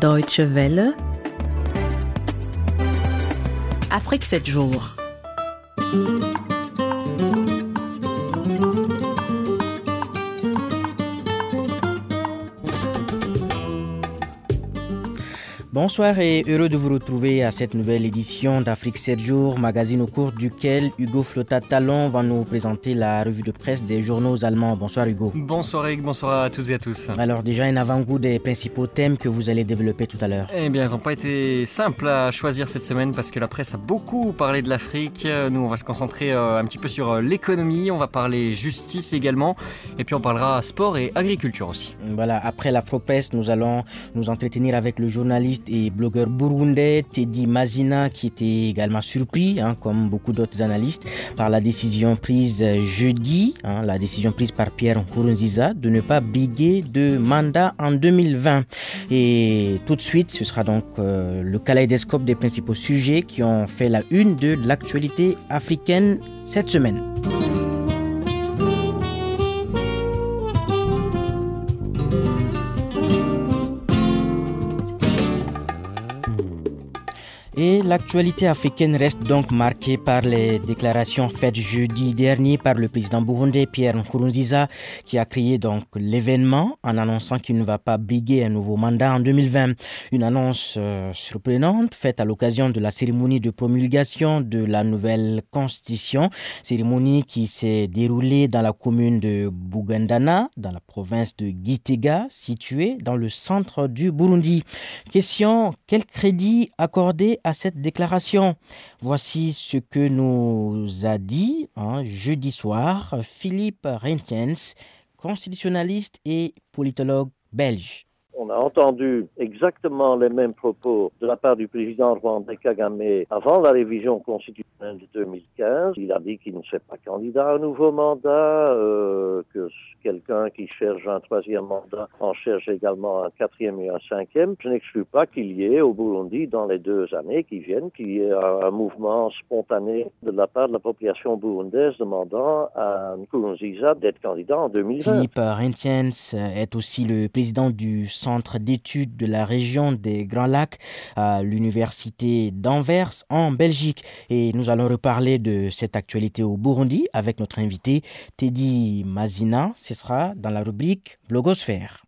Deutsche Welle. Afrique 7 jours. Bonsoir et heureux de vous retrouver à cette nouvelle édition d'Afrique 7 jours, magazine au cours duquel Hugo Flotta-Talon va nous présenter la revue de presse des journaux allemands. Bonsoir Hugo. Bonsoir Eric, bonsoir à toutes et à tous. Alors déjà un avant-goût des principaux thèmes que vous allez développer tout à l'heure. Eh bien, ils n'ont pas été simples à choisir cette semaine parce que la presse a beaucoup parlé de l'Afrique. Nous, on va se concentrer euh, un petit peu sur euh, l'économie, on va parler justice également, et puis on parlera sport et agriculture aussi. Voilà, après la presse, nous allons nous entretenir avec le journaliste et blogueur burundais Teddy Mazina qui était également surpris, hein, comme beaucoup d'autres analystes, par la décision prise jeudi, hein, la décision prise par Pierre Nkurunziza de ne pas briguer de mandat en 2020. Et tout de suite, ce sera donc euh, le kaleidoscope des principaux sujets qui ont fait la une de l'actualité africaine cette semaine. L'actualité africaine reste donc marquée par les déclarations faites jeudi dernier par le président burundais Pierre Nkurunziza qui a créé donc l'événement en annonçant qu'il ne va pas briguer un nouveau mandat en 2020. Une annonce euh, surprenante faite à l'occasion de la cérémonie de promulgation de la nouvelle constitution, cérémonie qui s'est déroulée dans la commune de Bugandana, dans la province de Gitega, située dans le centre du Burundi. Question, quel crédit accorder à cette déclaration. Voici ce que nous a dit hein, jeudi soir Philippe Reintjens, constitutionnaliste et politologue belge. On a entendu exactement les mêmes propos de la part du président rwandais Kagame avant la révision constitutionnelle de 2015. Il a dit qu'il ne serait pas candidat à un nouveau mandat, euh, que quelqu'un qui cherche un troisième mandat en cherche également un quatrième et un cinquième. Je n'exclus pas qu'il y ait au Burundi, dans les deux années qui viennent, qu'il y ait un mouvement spontané de la part de la population burundaise demandant à Nkurunziza d'être candidat en 2020. Philippe Rentiens est aussi le président du centre d'études de la région des Grands Lacs à l'université d'Anvers en Belgique. Et nous allons reparler de cette actualité au Burundi avec notre invité Teddy Mazina. Ce sera dans la rubrique Blogosphère.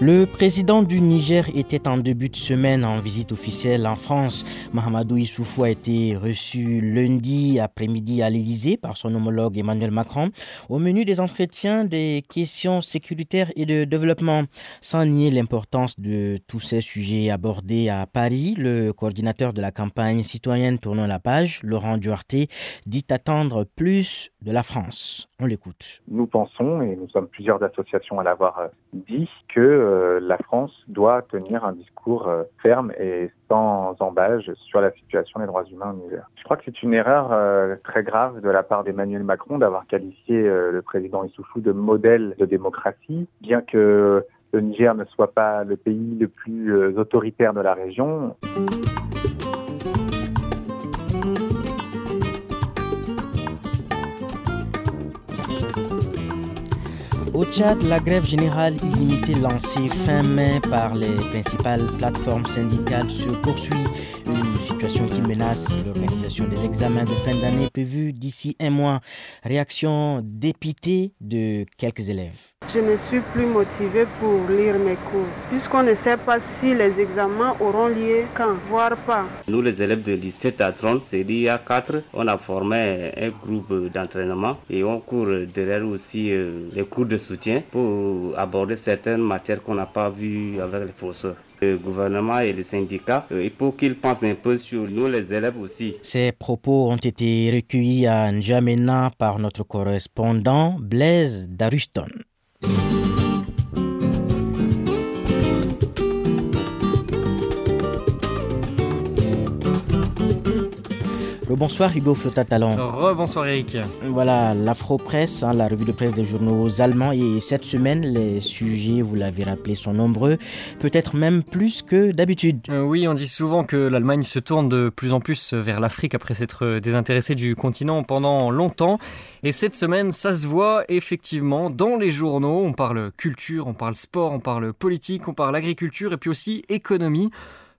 Le président du Niger était en début de semaine en visite officielle en France. Mahamadou Issoufou a été reçu lundi après-midi à l'Élysée par son homologue Emmanuel Macron. Au menu des entretiens, des questions sécuritaires et de développement. Sans nier l'importance de tous ces sujets abordés à Paris, le coordinateur de la campagne citoyenne Tournons la page, Laurent Duarte, dit attendre plus de la France. On l'écoute. Nous pensons, et nous sommes plusieurs associations à l'avoir dit, que la France doit tenir un discours ferme et sans embâge sur la situation des droits humains au Niger. Je crois que c'est une erreur très grave de la part d'Emmanuel Macron d'avoir qualifié le président Issoufou de modèle de démocratie, bien que le Niger ne soit pas le pays le plus autoritaire de la région. Au Tchad, la grève générale illimitée lancée fin mai par les principales plateformes syndicales se poursuit. Situation qui menace l'organisation des examens de fin d'année prévus d'ici un mois. Réaction dépitée de quelques élèves. Je ne suis plus motivée pour lire mes cours, puisqu'on ne sait pas si les examens auront lieu quand, voire pas. Nous, les élèves de lycée Tatron, c'est il 4 on a formé un groupe d'entraînement et on court derrière aussi les cours de soutien pour aborder certaines matières qu'on n'a pas vues avec les professeurs le gouvernement et les syndicats, il faut qu'ils pensent un peu sur nous, les élèves aussi. Ces propos ont été recueillis à N'Djamena par notre correspondant Blaise Daruston. Bonsoir Hugo Flotatalon. Rebonsoir Eric. Voilà, l'Afro-Presse, hein, la revue de presse des journaux allemands. Et cette semaine, les sujets, vous l'avez rappelé, sont nombreux, peut-être même plus que d'habitude. Euh, oui, on dit souvent que l'Allemagne se tourne de plus en plus vers l'Afrique après s'être désintéressée du continent pendant longtemps. Et cette semaine, ça se voit effectivement dans les journaux. On parle culture, on parle sport, on parle politique, on parle agriculture et puis aussi économie.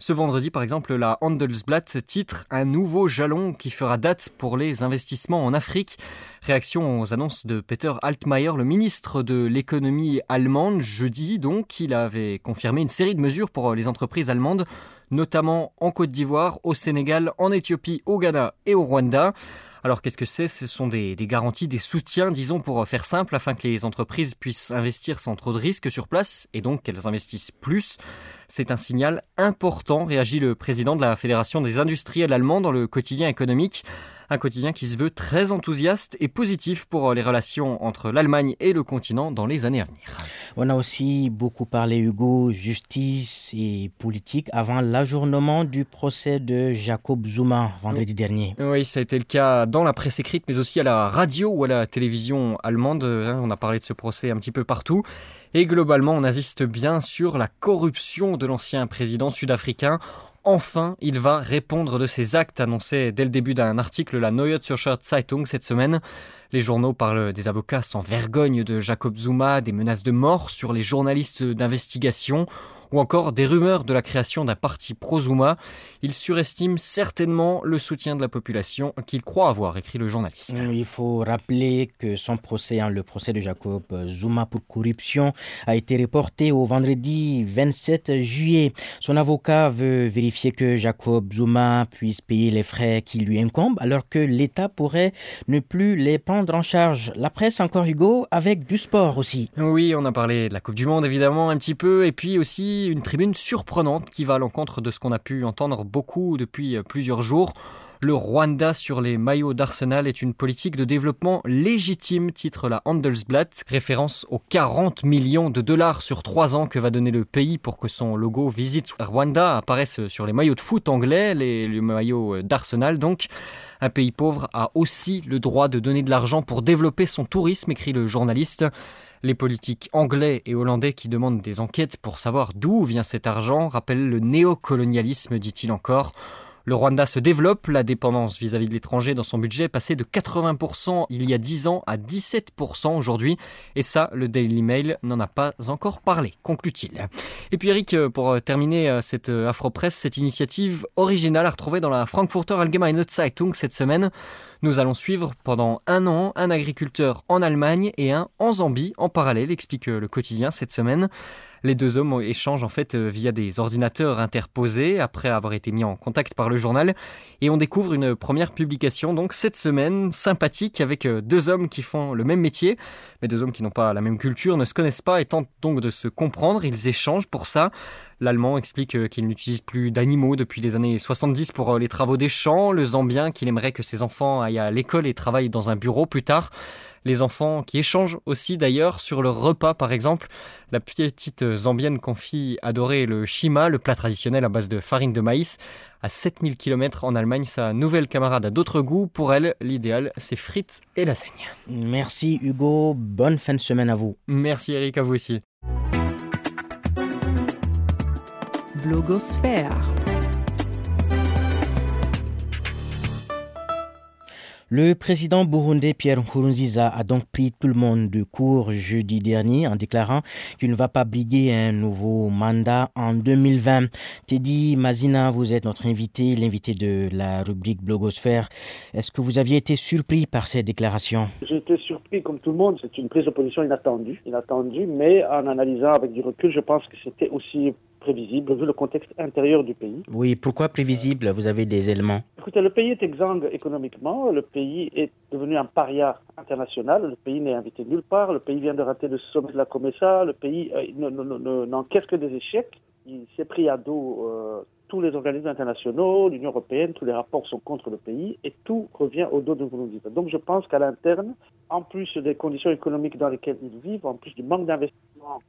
Ce vendredi, par exemple, la Handelsblatt titre Un nouveau jalon qui fera date pour les investissements en Afrique. Réaction aux annonces de Peter Altmaier, le ministre de l'économie allemande, jeudi donc. Il avait confirmé une série de mesures pour les entreprises allemandes, notamment en Côte d'Ivoire, au Sénégal, en Éthiopie, au Ghana et au Rwanda. Alors qu'est-ce que c'est? Ce sont des, garanties, des soutiens, disons pour faire simple, afin que les entreprises puissent investir sans trop de risques sur place et donc qu'elles investissent plus. C'est un signal important, réagit le président de la Fédération des industriels allemands dans le quotidien économique. Un quotidien qui se veut très enthousiaste et positif pour les relations entre l'Allemagne et le continent dans les années à venir. On a aussi beaucoup parlé, Hugo, justice et politique avant l'ajournement du procès de Jacob Zuma vendredi dernier. Oui, ça a été le cas dans la presse écrite, mais aussi à la radio ou à la télévision allemande. On a parlé de ce procès un petit peu partout. Et globalement, on insiste bien sur la corruption de l'ancien président sud-africain. Enfin, il va répondre de ses actes annoncés dès le début d'un article la Neue Zürcher Zeitung cette semaine. Les journaux parlent des avocats sans vergogne de Jacob Zuma, des menaces de mort sur les journalistes d'investigation ou encore des rumeurs de la création d'un parti pro-Zuma. Il surestime certainement le soutien de la population qu'il croit avoir, écrit le journaliste. Il faut rappeler que son procès, hein, le procès de Jacob Zuma pour corruption, a été reporté au vendredi 27 juillet. Son avocat veut vérifier que Jacob Zuma puisse payer les frais qui lui incombent, alors que l'État pourrait ne plus les prendre en charge. La presse, encore Hugo, avec du sport aussi. Oui, on a parlé de la Coupe du Monde évidemment un petit peu, et puis aussi une tribune surprenante qui va à l'encontre de ce qu'on a pu entendre beaucoup depuis plusieurs jours. Le Rwanda sur les maillots d'Arsenal est une politique de développement légitime, titre la Handelsblatt, référence aux 40 millions de dollars sur trois ans que va donner le pays pour que son logo Visite Rwanda apparaisse sur les maillots de foot anglais, les, les maillots d'Arsenal donc. Un pays pauvre a aussi le droit de donner de l'argent pour développer son tourisme, écrit le journaliste. Les politiques anglais et hollandais qui demandent des enquêtes pour savoir d'où vient cet argent rappellent le néocolonialisme, dit-il encore. Le Rwanda se développe, la dépendance vis-à-vis de l'étranger dans son budget est passée de 80% il y a 10 ans à 17% aujourd'hui. Et ça, le Daily Mail n'en a pas encore parlé, conclut-il. Et puis Eric, pour terminer cette Afro-Presse, cette initiative originale à retrouver dans la Frankfurter Allgemeine Zeitung cette semaine. Nous allons suivre pendant un an un agriculteur en Allemagne et un en Zambie en parallèle, explique le quotidien cette semaine. Les deux hommes échangent en fait via des ordinateurs interposés après avoir été mis en contact par le journal et on découvre une première publication donc cette semaine sympathique avec deux hommes qui font le même métier mais deux hommes qui n'ont pas la même culture, ne se connaissent pas et tentent donc de se comprendre, ils échangent pour ça. L'allemand explique qu'il n'utilise plus d'animaux depuis les années 70 pour les travaux des champs, le zambien qu'il aimerait que ses enfants aillent à l'école et travaillent dans un bureau plus tard. Les enfants qui échangent aussi d'ailleurs sur leur repas par exemple. La petite zambienne confie adorer le shima, le plat traditionnel à base de farine de maïs. À 7000 km en Allemagne, sa nouvelle camarade a d'autres goûts. Pour elle, l'idéal, c'est frites et lasagne. Merci Hugo, bonne fin de semaine à vous. Merci Eric, à vous aussi. Blogosphère. Le président burundais Pierre Nkurunziza a donc pris tout le monde de court jeudi dernier en déclarant qu'il ne va pas briguer un nouveau mandat en 2020. Teddy Mazina, vous êtes notre invité, l'invité de la rubrique Blogosphère. Est-ce que vous aviez été surpris par ces déclarations? Été surpris comme tout le monde. C'est une prise de position inattendue, inattendue, mais en analysant avec du recul, je pense que c'était aussi prévisible vu le contexte intérieur du pays. Oui, pourquoi prévisible? Vous avez des éléments. Écoutez, le pays est exsangue économiquement, le pays est devenu un paria international, le pays n'est invité nulle part, le pays vient de rater le sommet de la Comessa, le pays euh, n'encaisse que des échecs, il s'est pris à dos euh, tous les organismes internationaux, l'Union européenne, tous les rapports sont contre le pays et tout revient au dos de Nkurunziza. Donc je pense qu'à l'interne, en plus des conditions économiques dans lesquelles ils vivent, en plus du manque d'investissement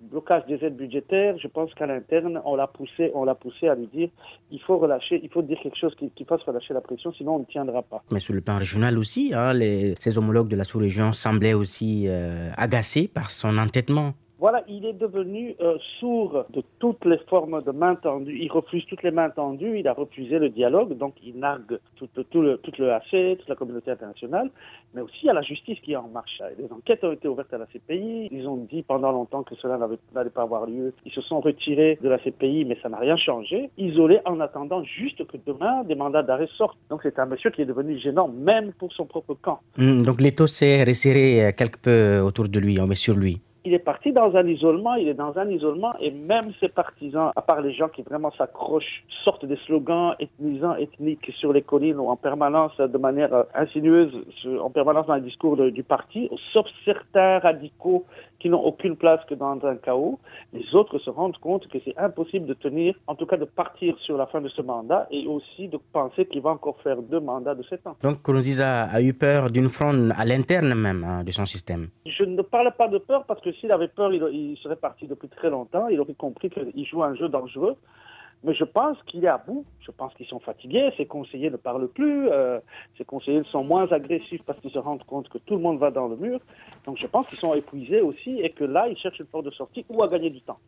blocage des aides budgétaires, je pense qu'à l'interne, on l'a poussé, on l'a poussé à lui dire, il faut relâcher, il faut dire quelque chose qui, fasse relâcher la pression, sinon on ne tiendra pas. Mais sur le plan régional aussi, hein, les, ses homologues de la sous-région semblaient aussi euh, agacés par son entêtement. Voilà, il est devenu euh, sourd de toutes les formes de main tendue. Il refuse toutes les mains tendues. Il a refusé le dialogue, donc il nargue tout, le, toute le toute la communauté internationale, mais aussi a la justice qui est en marche. Les enquêtes ont été ouvertes à la CPI. Ils ont dit pendant longtemps que cela n'allait pas avoir lieu. Ils se sont retirés de la CPI, mais ça n'a rien changé. Isolés en attendant juste que demain des mandats d'arrêt sortent. Donc c'est un monsieur qui est devenu gênant, même pour son propre camp. Hum, donc l'étau s'est resserré quelque peu autour de lui, on met sur lui il est parti dans un isolement, il est dans un isolement et même ses partisans, à part les gens qui vraiment s'accrochent, sortent des slogans ethnisants, ethniques sur les collines ou en permanence de manière euh, insinueuse, en permanence dans le discours du parti, sauf certains radicaux qui n'ont aucune place que dans un chaos, les autres se rendent compte que c'est impossible de tenir, en tout cas de partir sur la fin de ce mandat et aussi de penser qu'il va encore faire deux mandats de sept ans. Donc Kourouziza a eu peur d'une fronde à l'interne même hein, de son système Je ne parle pas de peur parce que s'il avait peur, il, serait parti depuis très longtemps, il aurait compris qu'il joue un jeu dangereux. Mais je pense qu'il est à bout. Je pense qu'ils sont fatigués. Ses conseillers ne parlent plus. Euh, ses conseillers sont moins agressifs parce qu'ils se rendent compte que tout le monde va dans le mur. Donc je pense qu'ils sont épuisés aussi et que là, ils cherchent une porte de sortie ou à gagner du temps.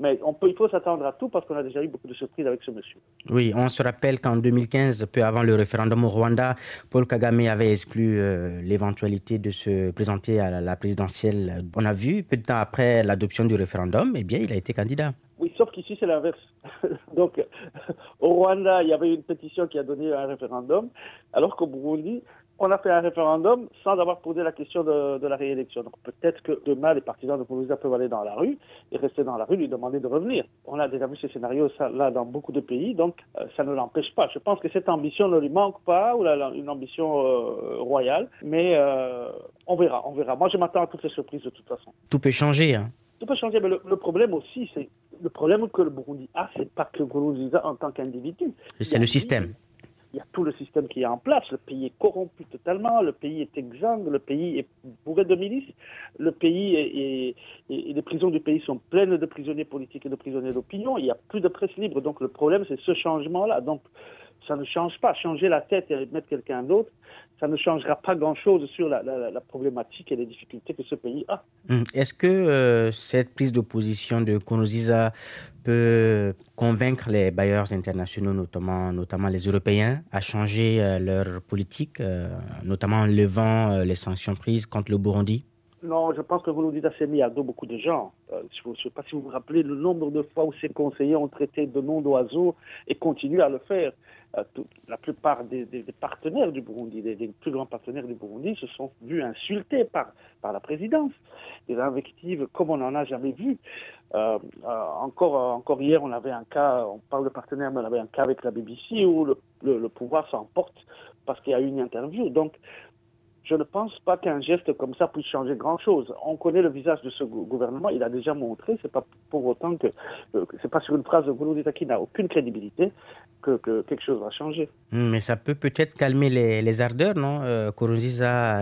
Mais on peut, il faut s'attendre à tout parce qu'on a déjà eu beaucoup de surprises avec ce monsieur. Oui, on se rappelle qu'en 2015, peu avant le référendum au Rwanda, Paul Kagame avait exclu euh, l'éventualité de se présenter à la présidentielle. On a vu, peu de temps après l'adoption du référendum, eh bien, il a été candidat. Oui, sauf qu'ici, c'est l'inverse. Donc, au Rwanda, il y avait une pétition qui a donné un référendum, alors qu'au Burundi, on a fait un référendum sans avoir posé la question de, la réélection. Donc peut-être que demain, les partisans de Kourouziza peuvent aller dans la rue et rester dans la rue, lui demander de revenir. On a déjà vu ce scénario là dans beaucoup de pays, donc euh, ça ne l'empêche pas. Je pense que cette ambition ne lui manque pas, ou une ambition euh, royale, mais euh, on verra, on verra. Moi, je m'attends à toutes les surprises de toute façon. Tout peut changer. Hein. Tout peut changer, mais le, problème aussi, c'est le problème que le Burundi a, c'est pas que Kourouziza en tant qu'individu. C'est le système il y a tout le système qui est en place. Le pays est corrompu totalement, le pays est exsangue, le pays est bourré de milices, le pays est, et les prisons du pays sont pleines de prisonniers politiques et de prisonniers d'opinion. Il n'y a plus de presse libre. Donc le problème, c'est ce changement-là. Donc ça ne change pas. Changer la tête et mettre quelqu'un d'autre, ça ne changera pas grand-chose sur la, problématique et les difficultés que ce pays a. Hum. Est-ce que euh, cette prise de position de Kourouziza peut convaincre les bailleurs internationaux, notamment, notamment les Européens, à changer euh, leur politique, euh, notamment en levant les sanctions prises contre le Burundi? Non, je pense que dites assez mis à dos beaucoup de gens. Euh, je ne sais pas si vous vous rappelez le nombre de fois où ces conseillers ont traité de noms d'oiseaux et continuent à le faire. Euh, la plupart des, partenaires du Burundi, des, plus grands partenaires du Burundi, se sont vus insultés par, par la présidence. Des invectives comme on n'en a jamais vu. Euh, encore, encore hier, on avait un cas, on parle de partenaires, mais on avait un cas avec la BBC où le, le pouvoir s'emporte parce qu'il y a eu une interview. Donc, je ne pense pas qu'un geste comme ça puisse changer grand-chose. On connaît le visage de ce gouvernement, il a déjà montré, c'est pas pour autant que, euh, c'est pas sur une phrase de Gouloudita qui n'a aucune crédibilité que, quelque chose va changer. Mais ça peut peut-être calmer les, ardeurs, non euh,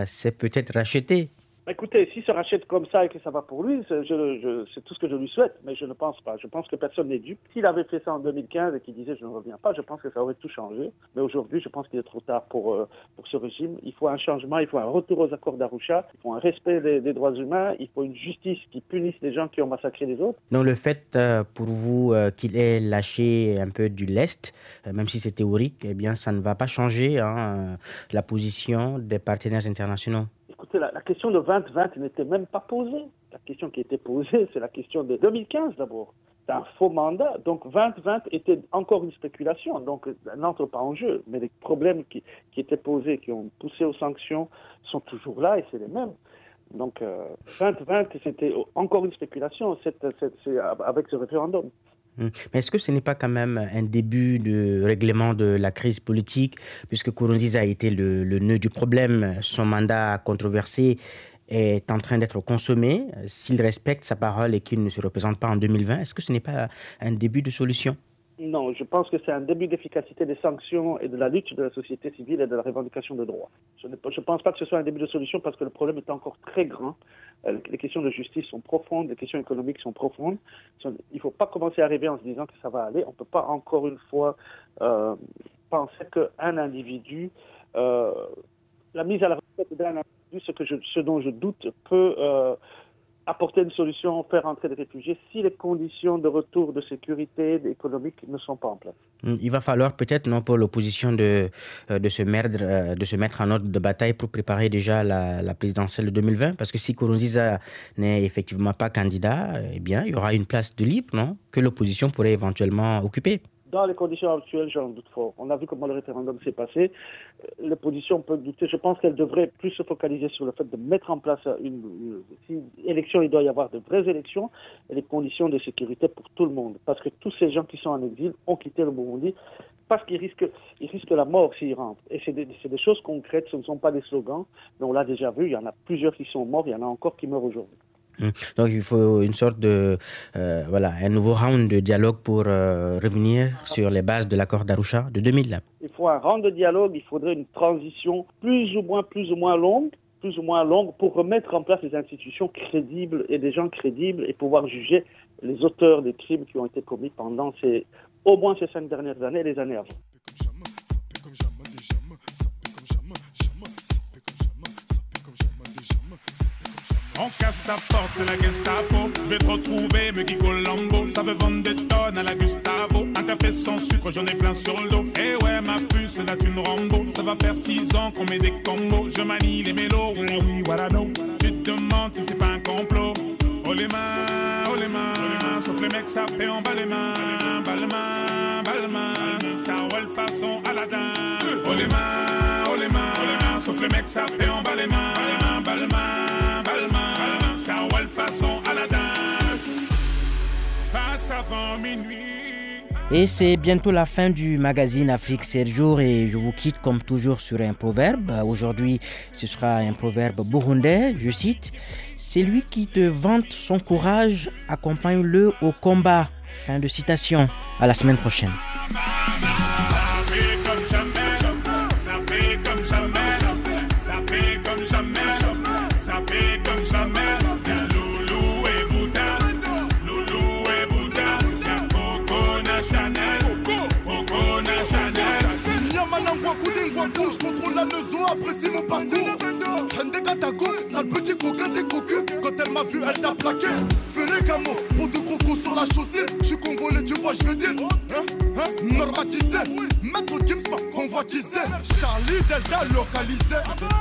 s'est peut-être racheté écoutez, s'il se rachète comme ça et que ça va pour lui, c'est tout ce que je lui souhaite, mais je ne pense pas. Je pense que personne n'est dupe. S'il avait fait ça en 2015 et qu'il disait je ne reviens pas, je pense que ça aurait tout changé. Mais aujourd'hui, je pense qu'il est trop tard pour, euh, pour ce régime. Il faut un changement, il faut un retour aux accords d'Arusha, il faut un respect des, droits humains, il faut une justice qui punisse les gens qui ont massacré les autres. Donc le fait euh, pour vous euh, qu'il ait lâché un peu du lest, même si c'est théorique, eh bien ça ne va pas changer hein, la position des partenaires internationaux la, question de 2020 n'était même pas posée. La question qui était posée, c'est la question de 2015 d'abord. C'est un faux mandat. Donc 2020 était encore une spéculation, donc n'entre pas en jeu. Mais les problèmes qui, étaient posés, qui ont poussé aux sanctions, sont toujours là et c'est les mêmes. Donc 2020, euh, c'était encore une spéculation avec ce référendum. Hum. Mais est-ce que ce n'est pas quand même un début de règlement de la crise politique, puisque Kourouziza a été le, nœud du problème, son mandat controversé est en train d'être consommé. S'il respecte sa parole et qu'il ne se représente pas en 2020, est-ce que ce n'est pas un début de solution? Non, je pense que c'est un début d'efficacité des sanctions et de la lutte de la société civile et de la revendication de droits. Je ne pense pas que ce soit un début de solution parce que le problème est encore très grand. Euh, les questions de justice sont profondes, les questions économiques sont profondes. Il ne faut pas commencer à arriver en se disant que ça va aller. On ne peut pas encore une fois euh, penser qu'un individu, euh, la mise à la retraite d'un individu, ce, dont je doute, peut apporter une solution, faire entrer des réfugiés si les conditions de retour de sécurité économique ne sont pas en place. Hmm, il va falloir peut-être, non, pour l'opposition de, euh, de, se mettre, euh, de se mettre en ordre de bataille pour préparer déjà la, la présidentielle de 2020, parce que si Kourouziza n'est effectivement pas candidat, eh bien, il y aura une place de libre, non, que l'opposition pourrait éventuellement occuper. Dans les conditions actuelles, j'en doute fort. On a vu comment le référendum s'est passé. Euh, l'opposition peut douter. Je pense qu'elle devrait plus se focaliser sur le fait de mettre en place une, élection. Il doit y avoir de vraies élections et des conditions de sécurité pour tout le monde. Parce que tous ces gens qui sont en exil ont quitté le Burundi parce qu'ils risquent, ils risquent la mort s'ils rentrent. Et c'est des, choses concrètes, ce ne sont pas des slogans, mais on l'a déjà vu, il y en a plusieurs qui sont morts, il y en a encore qui meurent aujourd'hui. Hum. Donc il faut une sorte de euh, voilà un nouveau round de dialogue pour euh, revenir sur les bases de l'accord d'Arusha de 2000. Il faut un round de dialogue, il faudrait une transition plus ou moins plus ou moins longue, plus ou moins longue pour remettre en place des institutions crédibles et des gens crédibles et pouvoir juger les auteurs des crimes qui ont été commis pendant ces au moins ces cinq dernières années et les années avant. On casse ta porte, c'est la Gestapo. Je vais te retrouver, me dit Colombo. Ça veut vendre des tonnes à la Gustavo. Un café sans sucre, j'en ai plein sur le dos. Eh ouais, ma puce, là tu me Rambo. Ça va faire six ans qu'on met des combos. Je manie les mélos, voilà oui, voilà non. Tu te demandes si c'est pas un complot. Oh les mains, oh les. Sauf les mecs, fait en bas les mains. Bas les mains, bas les mains. Ça roule façon Aladdin. Oh les mains, oh les. Sauf les mecs, fait en bas les mains. Bas les mains. Et c'est bientôt la fin du magazine Afrique 7 jours et je vous quitte comme toujours sur un proverbe. Aujourd'hui, ce sera un proverbe burundais, je cite C'est lui qui te vante son courage, accompagne-le au combat. Fin de citation. À la semaine prochaine. Apprécie mon parcours. Hende Katako, sale petit coquin des cocus. Quand elle m'a vu, elle t'a plaqué. Fais les camos pour deux crocos sur la chaussée. Je suis congolais, tu vois, je veux dire. Hein, hein, normatisé. Maître Gims convoitisé. Charlie Delta localisé.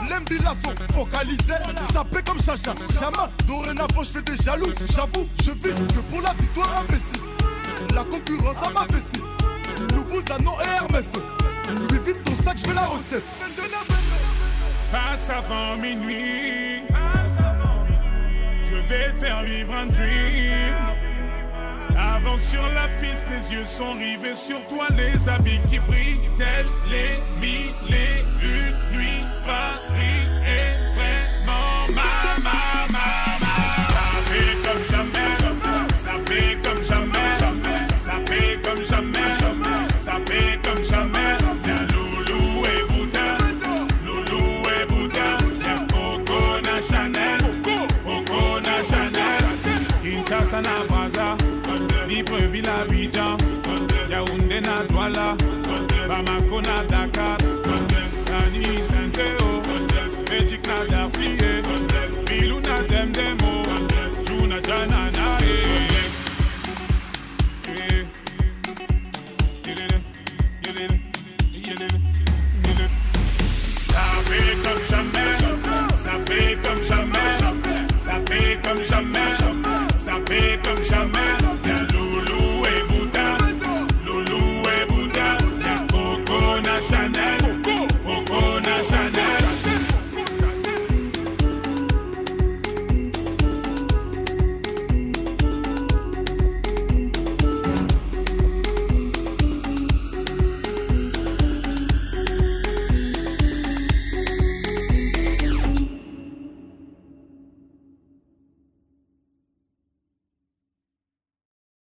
L'embila sont focalisés. Sapé comme Chacha, Chama. Dorénavant, je fais des jaloux. J'avoue, je vis que pour la victoire imbécile. La concurrence à ma vessie. Loubouzanon et Hermès. Louis vite ton sac, je veux la recette. Passe avant minuit. Je vais te faire vivre un dream. Avant sur la piste, les yeux sont rivés sur toi, les habits qui brillent, tels les mille et une nuits. Paris Libreville, Abidjan, Yaoundé na Douala, Bamako na Dakar.